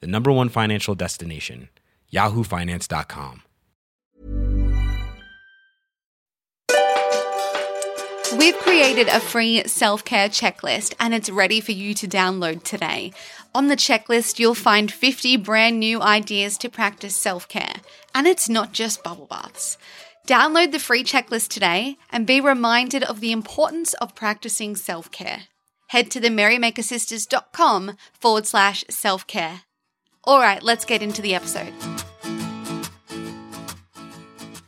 the number one financial destination, yahoofinance.com. We've created a free self care checklist and it's ready for you to download today. On the checklist, you'll find 50 brand new ideas to practice self care. And it's not just bubble baths. Download the free checklist today and be reminded of the importance of practicing self care. Head to the merrymakersisters.com forward slash self care. All right, let's get into the episode.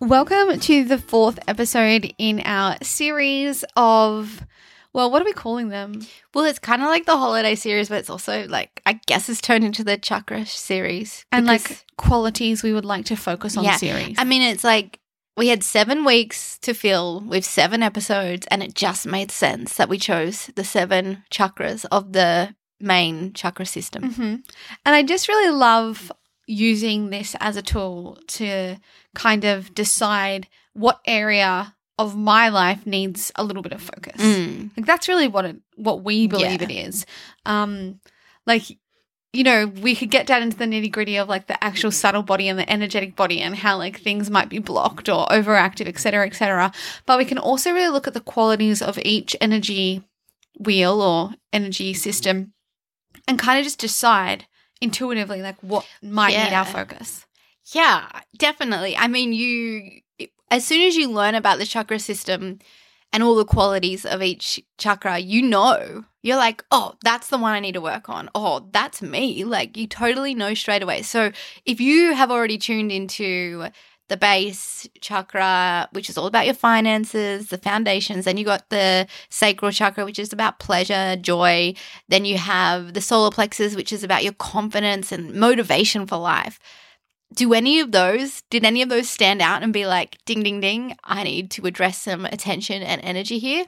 Welcome to the fourth episode in our series of, well, what are we calling them? Well, it's kind of like the holiday series, but it's also like I guess it's turned into the chakra series And like qualities we would like to focus on yeah, series. I mean, it's like we had seven weeks to fill with seven episodes, and it just made sense that we chose the seven chakras of the main chakra system. hmm And I just really love using this as a tool to kind of decide what area of my life needs a little bit of focus. Mm. Like that's really what it what we believe Yeah. it is. Um like you know, we could get down into the nitty gritty of like the actual subtle body and the energetic body and how like things might be blocked or overactive, et cetera, et cetera. But we can also really look at the qualities of each energy wheel or energy system and kind of just decide intuitively like what might need our focus. Yeah, definitely. I mean, you as soon as you learn about the chakra system and all the qualities of each chakra, you know. You're like, "Oh, that's the one I need to work on." Oh, that's me. Like you totally know straight away. So, if you have already tuned into the base chakra, which is all about your finances, the foundations. Then you got the sacral chakra, which is about pleasure, joy. Then you have the solar plexus, which is about your confidence and motivation for life. Do any of those, did any of those stand out and be like, ding, ding, ding, I need to address some attention and energy here?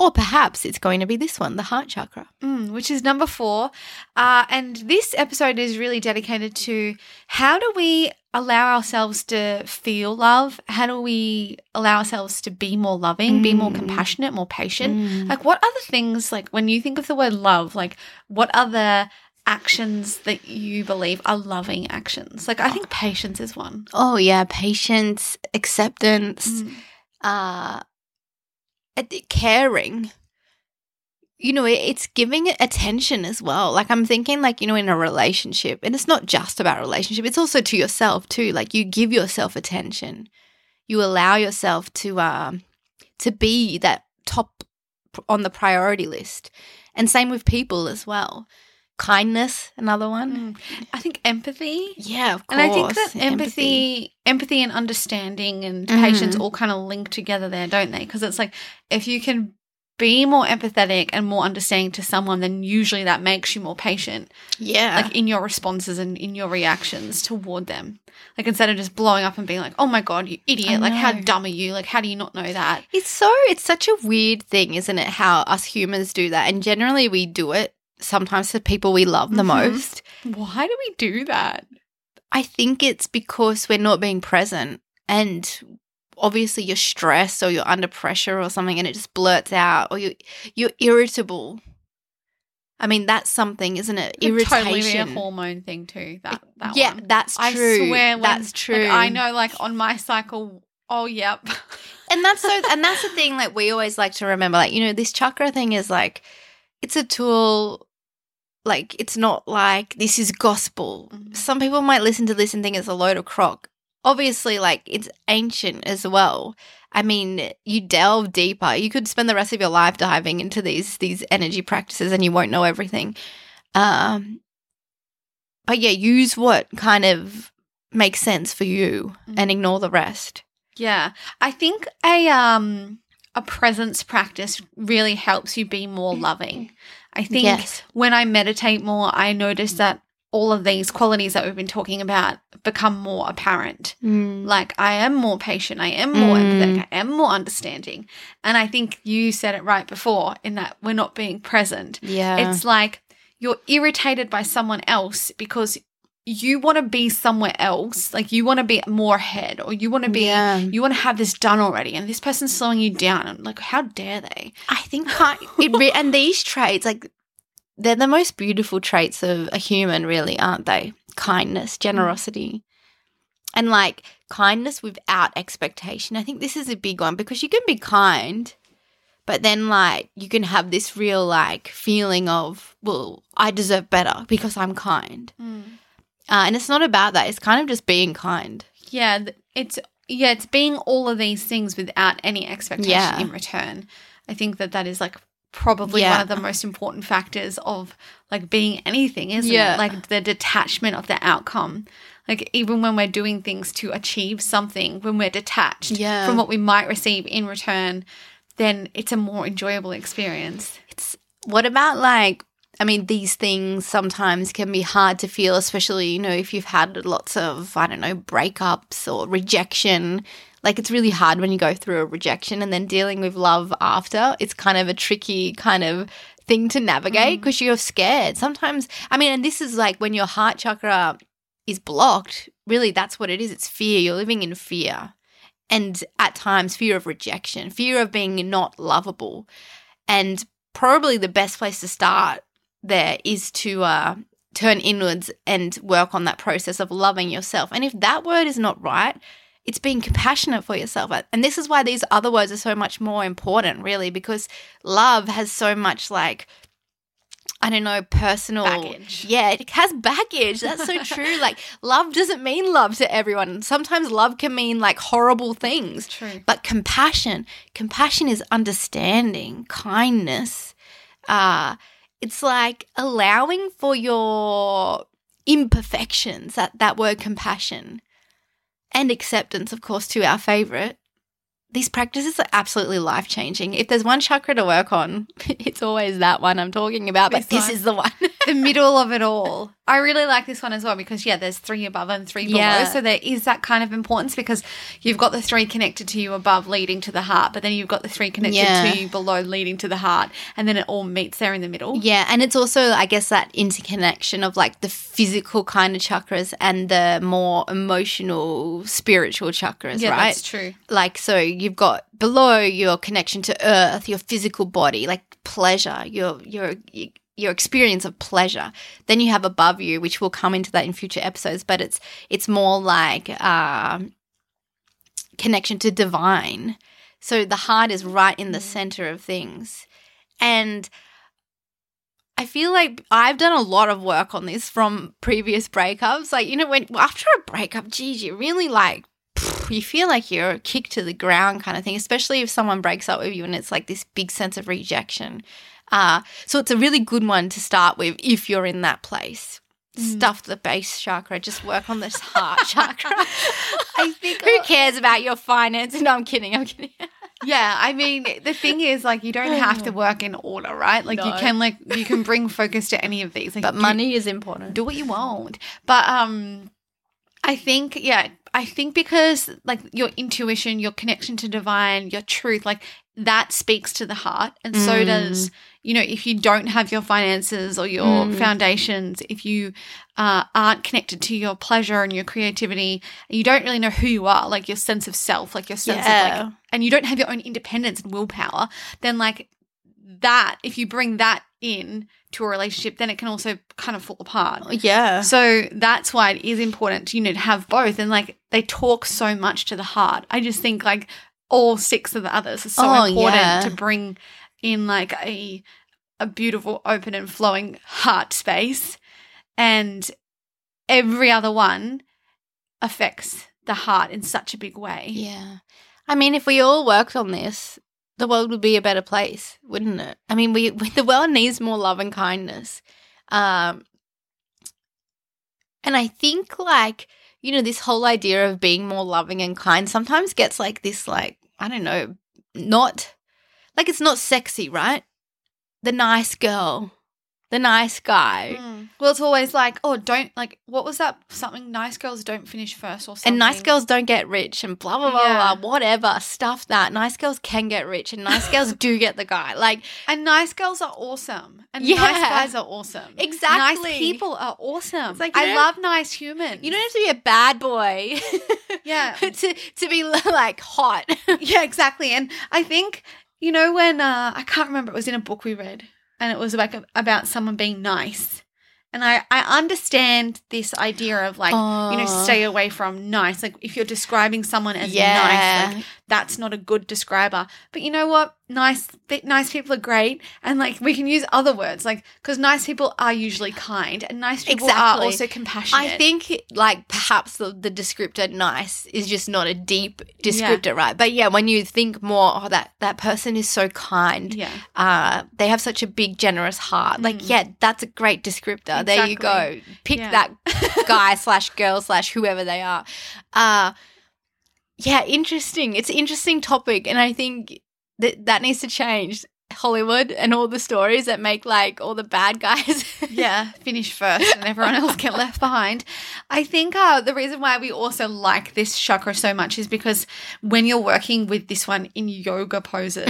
Or perhaps it's going to be this one, the heart chakra. Mm, which is number four. Uh, and this episode is really dedicated to how do we allow ourselves to feel love? How do we allow ourselves to be more loving, be more Mm. compassionate, more patient? Mm. Like, what other things, like when you think of the word love, like what other actions that you believe are loving actions? Like, I think patience is one. Oh, yeah, patience, acceptance, Mm. uh, caring. You know, it's giving attention as well. Like I'm thinking, like you know, in a relationship, and it's not just about relationship; it's also to yourself too. Like you give yourself attention, you allow yourself to um to be that top on the priority list, and same with people as well. Kindness, another one. Mm. I think empathy. Yeah, of course. And I think that empathy, empathy, and understanding and patience Mhm. all kind of link together there, don't they? Because it's like if you can be more empathetic and more understanding to someone, then usually that makes you more patient, yeah, like in your responses and in your reactions toward them. Like instead of just blowing up and being like, "Oh my god, you idiot! Like how dumb are you? Like how do you not know that?" It's so it's such a weird thing, isn't it? How us humans do that, and generally we do it sometimes to people we love the Mhm. most. Why do we do that? I think it's because we're not being present, and obviously you're stressed or you're under pressure or something, and it just blurts out, or you you're irritable. I mean, that's something, isn't it? It could totally a Irritation. hormone thing too. That that yeah, one. that's I true. swear, when, that's true. Like, I know, like on my cycle. Oh, yep. and that's so and that's the thing like we always like to remember like you know this chakra thing is like it's a tool like it's not like this is gospel. Mhm. some people might listen to this and think it's a load of crock. Obviously like it's ancient as well. I mean you delve deeper. You could spend the rest of your life diving into these these energy practices and you won't know everything. Um but yeah use what kind of makes sense for you and ignore the rest. Yeah. I think a um a presence practice really helps you be more loving. I think yes when I meditate more, I notice that all of these qualities that we've been talking about become more apparent. Mm. Like I am more patient, I am more empathetic, Mm. I am more understanding. And I think you said it right before in that we're not being present. Yeah. It's like you're irritated by someone else because you want to be somewhere else. Like you want to be more ahead or you want to be, Yeah. you want to have this done already. And this person's slowing you down. And like, how dare they? I think ki- it re- and these traits, like they're the most beautiful traits of a human, really, aren't they? Kindness, mm. generosity, and like kindness without expectation. I think this is a big one because you can be kind, but then like you can have this real like feeling of, well, I deserve better because I'm kind, mm. Uh, and it's not about that. It's kind of just being kind. Yeah. It's, yeah, it's being all of these things without any expectation Yeah. in return. I think that that is like probably Yeah. one of the most important factors of like being anything, isn't Yeah. it? Like the detachment of the outcome. Like even when we're doing things to achieve something, when we're detached Yeah. from what we might receive in return, then it's a more enjoyable experience. It's what about like I mean these things sometimes can be hard to feel especially you know if you've had lots of I don't know breakups or rejection. Like it's really hard when you go through a rejection and then dealing with love after. It's kind of a tricky kind of thing to navigate mm. because you're scared. Sometimes I mean and this is like when your heart chakra is blocked really that's what it is. It's fear. You're living in fear. And at times fear of rejection fear of being not lovable. And probably the best place to start there is to uh, turn inwards and work on that process of loving yourself. And if that word is not right, it's being compassionate for yourself. And this is why these other words are so much more important, really, because love has so much like, I don't know, personal Baggage. Yeah, it has baggage. That's so true. like, love doesn't mean love to everyone. Sometimes love can mean like horrible things. True. But compassion, compassion is understanding, kindness. Uh, it's like allowing for your imperfections, that, that word compassion, and acceptance, of course, to our favorite. These practices are absolutely life changing. If there's one chakra to work on, it's always that one I'm talking about, but This is the one. the middle of it all. I really like this one as well because yeah, there's three above and three below. Yeah. So there is that kind of importance because you've got the three connected to you above leading to the heart, but then you've got the three connected Yeah. to you below leading to the heart, and then it all meets there in the middle. Yeah, and it's also, I guess, that interconnection of like the physical kind of chakras and the more emotional, spiritual chakras, Yeah, right? that's true. Like, so you've got below your connection to earth, your physical body, like pleasure, your your your experience of pleasure. Then you have above you, which we'll come into that in future episodes, but it's it's more like um, connection to divine. So the heart is right in the center of things, and I feel like I've done a lot of work on this from previous breakups. Like, you know, when after a breakup, geez, you really like you feel like you're kicked to the ground kind of thing, especially if someone breaks up with you and it's like this big sense of rejection. Uh, so it's a really good one to start with if you're in that place. Stuff the base chakra, just work on this heart chakra. I think who cares about your finances? No, I'm kidding. I'm kidding. Yeah, I mean, the thing is, like, you don't have to work in order, right? Like, you can, like, you can bring focus to any of these. Like, But money is important. do what you want. But um I think yeah, I think because like your intuition, your connection to divine, your truth, like that speaks to the heart. And so Mm. does, you know, if you don't have your finances or your Mm. foundations, if you uh, aren't connected to your pleasure and your creativity, you don't really know who you are, like your sense of self, like your sense of Yeah. like, and you don't have your own independence and willpower, then like that, if you bring that in to a relationship, then it can also kind of fall apart. Yeah. So that's why it is important, you know, to have both. And like they talk so much to the heart. I just think like all six of the others are so Oh, important yeah. to bring in like a a beautiful, open and flowing heart space. And every other one affects the heart in such a big way. Yeah. I mean, if we all worked on this, the world would be a better place, wouldn't it? I mean, we, we the world needs more love and kindness. Um and I think like, you know, this whole idea of being more loving and kind sometimes gets like this like, I don't know, not like it's not sexy, right? The nice girl. The nice guy. Mm. Well, it's always like, oh, don't like. What was that? Something nice girls don't finish first, or something. And nice girls don't get rich and blah blah blah Yeah. blah whatever stuff that nice girls can get rich and nice girls do get the guy like And nice girls are awesome, and Yeah. nice guys are awesome. Exactly. nice people are awesome. It's like, I know- love nice humans. you don't have to be a bad boy Yeah. to to be like hot yeah, exactly. And I think you know when uh, I can't remember. It was in a book we read, and it was like about someone being nice. And I I understand this idea of like you know Oh. stay away from nice. Like if you're describing someone as Yeah. nice, like that's not a good describer. But you know what? Nice th- nice people are great, and like we can use other words like because nice people are usually kind, and nice people are also compassionate. I think like perhaps the, the descriptor nice is just not a deep descriptor, right? But yeah, when you think more, oh that that person is so kind. yeah. Uh, they have such a big, generous heart. Like, Mm. yeah, that's a great descriptor. There you go. Pick Yeah. that guy slash girl slash whoever they are. Uh, yeah, interesting. It's an interesting topic, and I think that that needs to change. Hollywood and all the stories that make like all the bad guys. yeah, finish first and everyone else get left behind. I think uh, the reason why we also like this chakra so much is because when you're working with this one in yoga poses,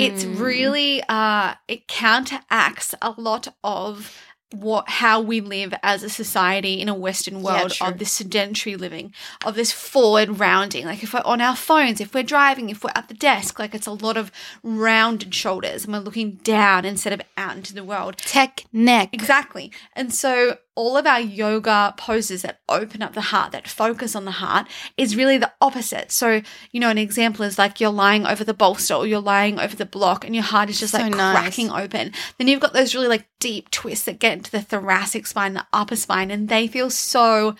it's Mm. really uh, it counteracts a lot of what how we live as a society in a western world true. of this sedentary living of this forward rounding like if we're on our phones if we're driving if we're at the desk like it's a lot of rounded shoulders and we're looking down instead of out into the world tech neck. Exactly. And so all of our yoga poses that open up the heart, that focus on the heart, is really the opposite. So, you know, an example is like you're lying over the bolster or you're lying over the block and your heart is just So like nice. cracking open. Then you've got those really like deep twists that get into the thoracic spine, the upper spine, and they feel so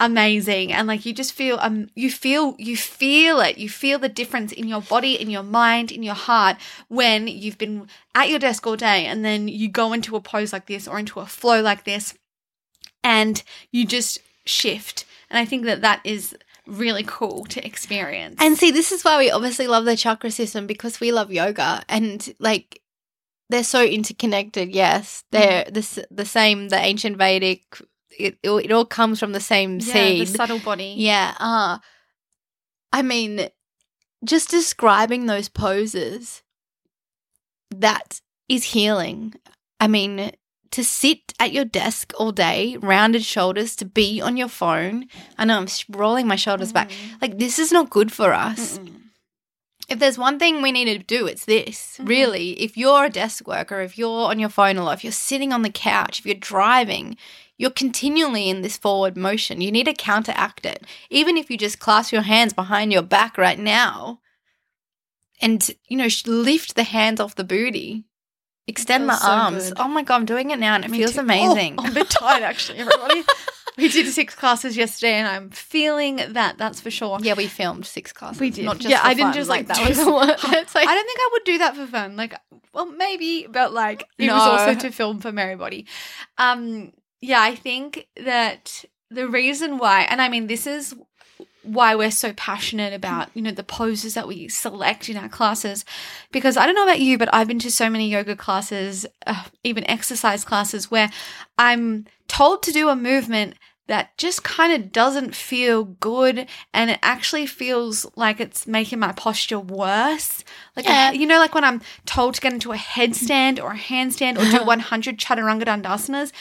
amazing and like you just feel um you feel you feel it you feel the difference in your body in your mind in your heart when you've been at your desk all day and then you go into a pose like this or into a flow like this and you just shift and i think that that is really cool to experience And see, this is why we obviously love the chakra system because we love yoga and like they're so interconnected. Yes, they're the the same. The ancient Vedic, it it all comes from the same yeah, seed. the subtle body Yeah. Uh, I mean, just describing those poses, that is healing. I mean, to sit at your desk all day, rounded shoulders, to be on your phone. I know I'm rolling my shoulders back. Like, this is not good for us. Mm-mm. If there's one thing we need to do, it's this. Mhm. Really, if you're a desk worker, if you're on your phone a lot, if you're sitting on the couch, if you're driving, you're continually in this forward motion. You need to counteract it. Even if you just clasp your hands behind your back right now and, you know, lift the hands off the booty, extend my so arms. good. Oh my God, I'm doing it now and it Me feels too. amazing. Oh, I'm a bit tired actually, everybody. we did six classes yesterday, and I'm feeling that. That's for sure. yeah, we filmed six classes. We did. Not just Yeah, I didn't fun. just, like, that do was it's like, I don't think I would do that for fun. Like, well, maybe, but like it was also to film for Merrybody. Um, yeah, I think that the reason why, and I mean, this is why we're so passionate about you know the poses that we select in our classes. Because i don't know about you but i've been to so many yoga classes uh, even exercise classes where i'm told to do a movement that just kind of doesn't feel good and it actually feels like it's making my posture worse. Like Yeah. you know like when i'm told to get into a headstand or a handstand or do 100 chaturanga dandasanas?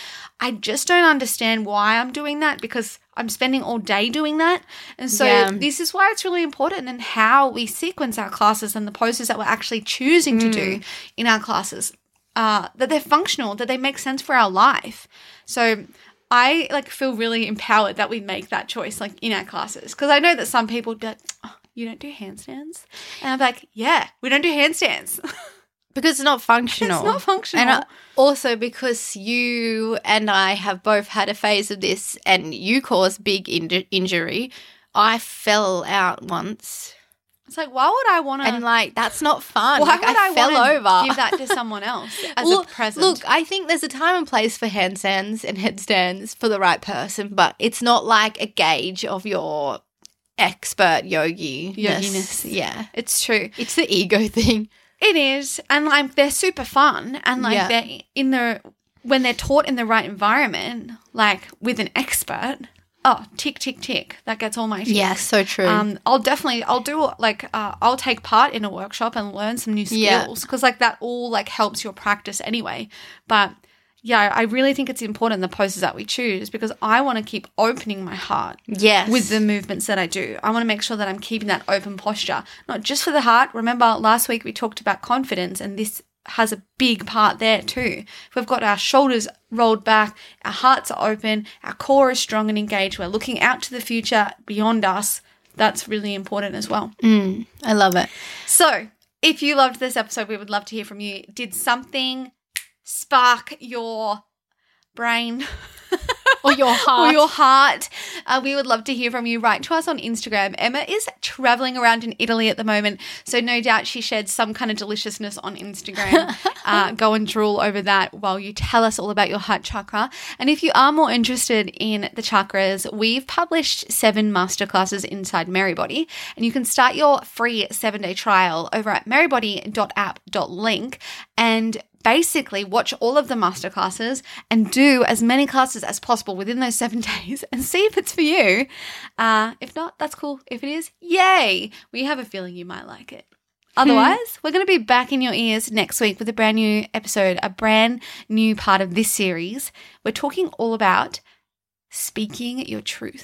I just don't understand why i'm doing that because i'm spending all day doing that and so Yeah. this is why it's really important and how we sequence our classes and the poses that we're actually choosing to do in our classes uh, that they're functional, that they make sense for our life. So I like feel really empowered that we make that choice like in our classes because I know that some people would be like, oh, you don't do handstands, and I'm like, yeah, we don't do handstands. because it's not functional. it's not functional. And also because you and I have both had a phase of this, and you caused big inju- injury. I fell out once, it's like, why would I want to? and like that's not fun. why like would I, I, fell over. Give that to someone else as Well, a present. Look, I think there's a time and place for handstands and headstands for the right person, but it's not like a gauge of your expert yogi Yoginess. Yeah, it's true. it's the ego thing. It is, and like they're super fun, and like Yeah. they're in the when they're taught in the right environment, like with an expert, oh, tick, tick, tick. That gets all my ticks. Yeah, so true. Um, I'll definitely, I'll do like, uh, I'll take part in a workshop and learn some new Yeah. skills because like that all like helps your practice anyway. But yeah, I really think it's important the poses that we choose because I want to keep opening my heart yes. with the movements that I do. I want to make sure that I'm keeping that open posture, not just for the heart. Remember last week we talked about confidence, and this has a big part there too. If we've got our shoulders rolled back, our hearts are open, our core is strong and engaged, we're looking out to the future beyond us. That's really important as well. Mm, I love it. So, if you loved this episode, we would love to hear from you. Did something spark your brain? Or your heart. or your heart. Uh, we would love to hear from you. Write to us on Instagram. Emma is traveling around in Italy at the moment, so no doubt she shared some kind of deliciousness on Instagram. uh, go and drool over that while you tell us all about your heart chakra. And if you are more interested in the chakras, we've published seven masterclasses inside Merrybody, and you can start your free seven day trial over at merrybody.app.link. and basically watch all of the masterclasses and do as many classes as possible within those seven days and see if it's for you. Uh, if not, that's cool. If it is, yay! We have a feeling you might like it. Otherwise, we're going to be back in your ears next week with a brand new episode, a brand new part of this series. We're talking all about speaking your truth.